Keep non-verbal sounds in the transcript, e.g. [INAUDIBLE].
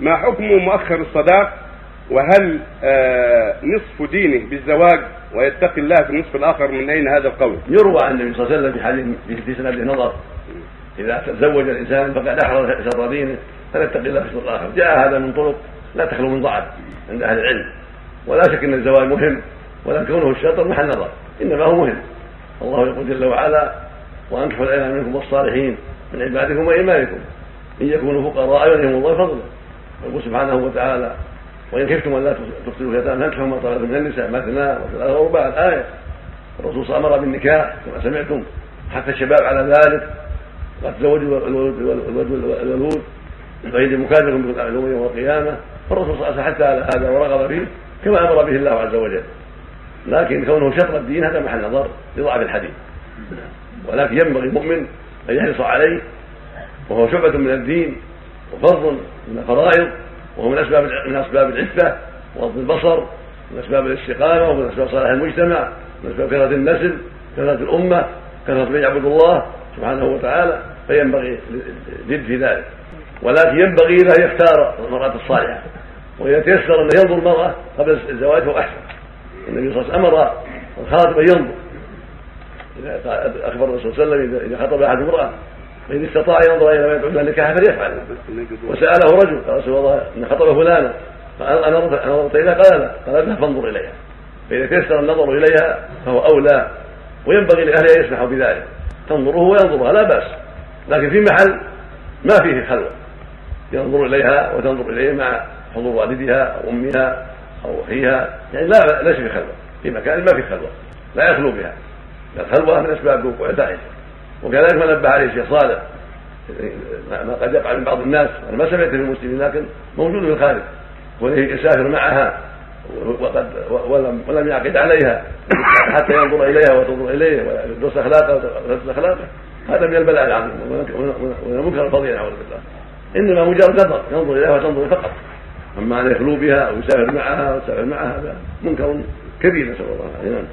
ما حكم مؤخر الصداق؟ وهل آه نصف دينه بالزواج ويتقي الله في النصف الآخر من أين هذا القول؟ يروى عن النبي صلى الله عليه وسلم في حديث في سنده نظر إذا تزوج الإنسان فقد أحرز شر دينه فليتقي الله في الشر الآخر. جاء هذا من طرق لا تخلو من ضعف عند أهل العلم. ولا شك أن الزواج مهم ولا كونه الشطر محل نظر إنما هو مهم. الله يقول جل وعلا وأنكحوا الأيمان منكم والصالحين من عبادكم وايمانكم إن يكونوا فقراء يغنيهم الله فضله. يقول سبحانه وتعالى وإن خفتم أن لا تقتلوا اليتامى فانكحوا ما طلبتم من النساء مثنى وثلاثه ورباع الآية. الرسول صلى الله عليه وسلم أمر بالنكاح كما سمعتم حتى الشباب على ذلك. قد تزوجوا الولود فإن مكافر بالعلوم يوم القيامة. فالرسول صلى الله عليه وسلم حتى على هذا ورغب فيه كما أمر به الله عز وجل. لكن كونه شطر الدين هذا محل نظر لضعف الحديث. ولكن ينبغي المؤمن أن يحرص عليه وهو شعبة من الدين وفرض من الفرائض وهو من أسباب من أسباب العفة وغض البصر من أسباب الاستقامة ومن أسباب صلاح المجتمع من أسباب كثرة النسل كثرة الأمة كثرة من يعبد الله سبحانه وتعالى فينبغي الجد في ذلك. ولكن ينبغي له أن يختار المرأة الصالحة وإذا تيسر أن ينظر المرأة قبل الزواج فهو أحسن. النبي صلى الله عليه وسلم أمر الخاطب أن ينظر. إذا أخبر الرسول صلى الله عليه وسلم إذا خطب أحد امرأة فإن استطاع ينظر إلى ما يدعو إلى النكاح فليفعل وسأله رجل قال رسول الله إن خطب فلانا فأنا نظرت إليها؟ قال لا. قال اذهب فانظر إليها. فإذا تيسر النظر إليها فهو أولى. وينبغي لأهلها أن يسمحوا بذلك. تنظره وينظرها لا بأس. لكن في محل ما فيه خلوة. ينظر إليها وتنظر إليه مع حضور والدها أو أمها أو أخيها. يعني لا ليس في خلوة. في مكان ما في خلوة. لا يخلو بها. الخلوة من أسباب وقوع الفاحشة وكذلك ما نبه عليه الشيخ صالح. ما قد يقع من بعض الناس. أنا ما سمعت في المسلمين لكن موجود في الخارج يسافر معها وقد ولم ولم يعقد عليها. [COUGHS] حتى ينظر إليها وتنظر إليه ويدرس اخلاقه ويدرس اخلاقه هذا من البلاء العظيم. ومن المنكر الفظيع نعوذ بالله. إنما مجرد نظر. ينظر إليها وتنظر فقط. أما أن يخلو بها أو يسافر معها أو يسافر معها هذا منكر كبير نسأل الله العافية. نعم.